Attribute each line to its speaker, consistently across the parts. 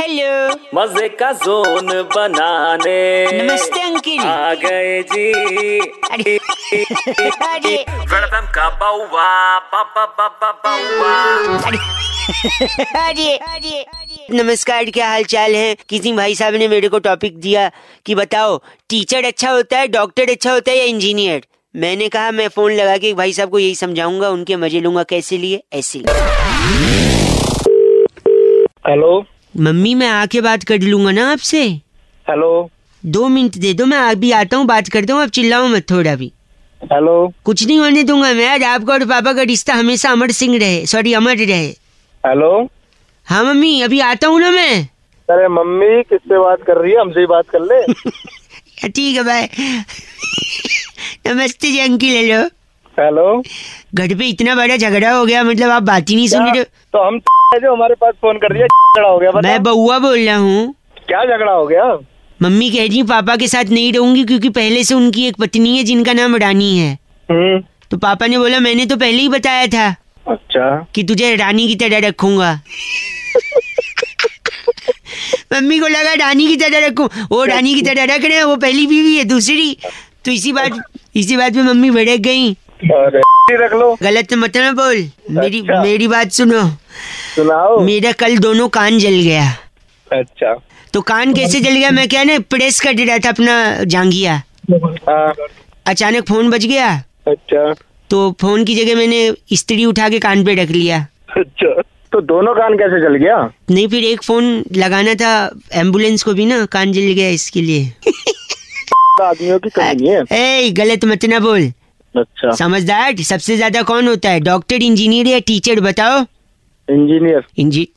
Speaker 1: Hello
Speaker 2: मज़े का zone बनाने।
Speaker 1: नमस्ते अंकिल।
Speaker 2: आ गए जी।
Speaker 1: अरे अरे।
Speaker 2: वेलकम का बाउवा बाबा बाबा बाउवा।
Speaker 1: अरे अरे अरे नमस्कार क्या हाल चाल है? किसी भाई साहब ने मेरे को टॉपिक दिया कि बताओ टीचर अच्छा होता है डॉक्टर अच्छा होता है या इंजीनियर मैंने कहा मैं फ़ोन लगा के भाई साहब को यही समझाऊँगा उनके मज़े लूँगा कैसे लिए? ऐसे
Speaker 3: हेलो
Speaker 1: मम्मी मैं आके बात कर लूँगा ना आपसे।
Speaker 3: हेलो।
Speaker 1: दो मिनट दे दो मैं अभी आता हूँ बात करता हूँ अब चिल्लाओ मत थोड़ा भी।
Speaker 3: हेलो।
Speaker 1: कुछ नहीं होने दूँगा मैं आज आपका और पापा का रिश्ता हमेशा अमर सिंह रहे सॉरी अमर रहे।
Speaker 3: हेलो।
Speaker 1: हाँ मम्मी अभी आता हूँ ना मैं।
Speaker 3: अरे मम्मी किससे बात कर रही है? हमसे ही बात कर ले।
Speaker 1: ठीक है भाई नमस्ते जी अंकिल हेलो
Speaker 3: हेलो
Speaker 1: घर पे इतना बड़ा झगड़ा हो गया मतलब आप बात ही नहीं सुन रहे
Speaker 3: तो हम जो हमारे पास फ़ोन कर है झगड़ा हो गया बता
Speaker 1: मैं बउआ बोल रहा हूँ।
Speaker 3: क्या झगड़ा हो गया?
Speaker 1: मम्मी कह रही पापा के साथ नहीं रहूँगी क्योंकि पहले से उनकी एक पत्नी है जिनका नाम रानी है।
Speaker 3: हम्म।
Speaker 1: तो पापा ने बोला मैंने तो पहले ही बताया था
Speaker 3: अच्छा।
Speaker 1: कि तुझे रानी की तरह रखूँगा। मम्मी को लगा रानी की तरह रखूँ। वो रानी की तरह रख रहे हैं वो पहली बीवी है दूसरी। तो इसी बात इसी बात पे मम्मी भड़क गई।
Speaker 3: रख लो।
Speaker 1: गलत मत ना बोल। मेरी
Speaker 3: अच्छा।
Speaker 1: मेरी बात सुनो।
Speaker 3: सुनाओ।
Speaker 1: मेरा कल दोनों कान जल गया।
Speaker 3: अच्छा।
Speaker 1: तो कान कैसे जल गया? मैं क्या ना प्रेस कर रहा था अपना जांगिया
Speaker 3: हाँ।
Speaker 1: अचानक फ़ोन बज गया।
Speaker 3: अच्छा।
Speaker 1: तो फ़ोन की जगह मैंने स्त्री उठा के कान पे रख लिया।
Speaker 3: अच्छा। तो दोनों कान कैसे जल गया?
Speaker 1: नहीं फिर एक फ़ोन लगाना था एंबुलेंस को भी ना कान जल गया इसके लिए।
Speaker 3: आदमियों की कमी है।
Speaker 1: ए गलत मत ना बोल।
Speaker 3: अच्छा।
Speaker 1: समझदार सबसे ज़्यादा कौन होता है? डॉक्टर इंजीनियर या टीचर बताओ।
Speaker 3: इंजीनियर।
Speaker 1: इंजी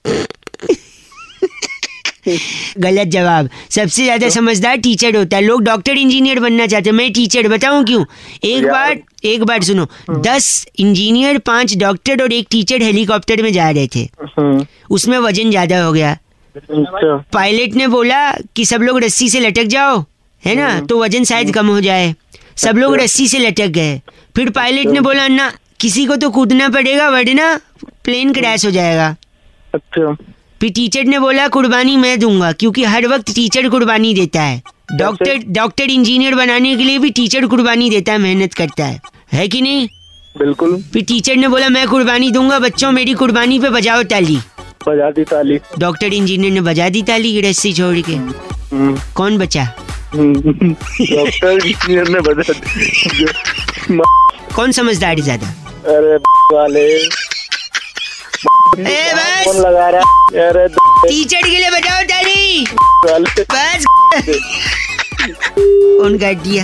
Speaker 1: गलत जवाब। सबसे ज़्यादा समझदार टीचर होता है। लोग डॉक्टर इंजीनियर बनना चाहते हैं। मैं टीचर बताऊँ क्यों? एक बार एक बार सुनो। दस इंजीनियर पाँच डॉक्टर और एक टीचर हेलीकॉप्टर में जा रहे थे।
Speaker 3: हम्म,
Speaker 1: उसमें वज़न ज़्यादा हो गया।
Speaker 3: अच्छा।
Speaker 1: पायलट ने बोला कि सब लोग रस्सी से लटक जाओ है ना? तो वज़न शायद कम हो जाए। सब लोग रस्सी से लटक गए। फिर पायलट ने बोला ना किसी को तो कूदना पड़ेगा वरना प्लेन क्रैश हो जाएगा।
Speaker 3: अच्छा।
Speaker 1: फिर टीचर ने बोला कुर्बानी मैं दूँगा क्योंकि हर वक्त टीचर कुर्बानी देता है। डॉक्टर डॉक्टर इंजीनियर बनाने के लिए भी टीचर कुर्बानी देता है मेहनत करता है। है कि नहीं?
Speaker 3: बिल्कुल।
Speaker 1: फिर टीचर ने बोला मैं कुर्बानी दूँगा बच्चों मेरी कुर्बानी पे बजाओ ताली।
Speaker 3: बजा दी ताली।
Speaker 1: डॉक्टर इंजीनियर ने बजा दी ताली रस्सी छोड़ के।
Speaker 3: हम्म,
Speaker 1: कौन बचा?
Speaker 3: डॉक्टर इंजीनियर ने दी।
Speaker 1: कौन समझदार है ज़्यादा?
Speaker 3: अरे वाले।
Speaker 1: ए बस।
Speaker 3: कौन लगा रहा है। अरे
Speaker 1: टीचर के लिए बजाओ
Speaker 3: वाले।
Speaker 1: बस। कौन काट दिया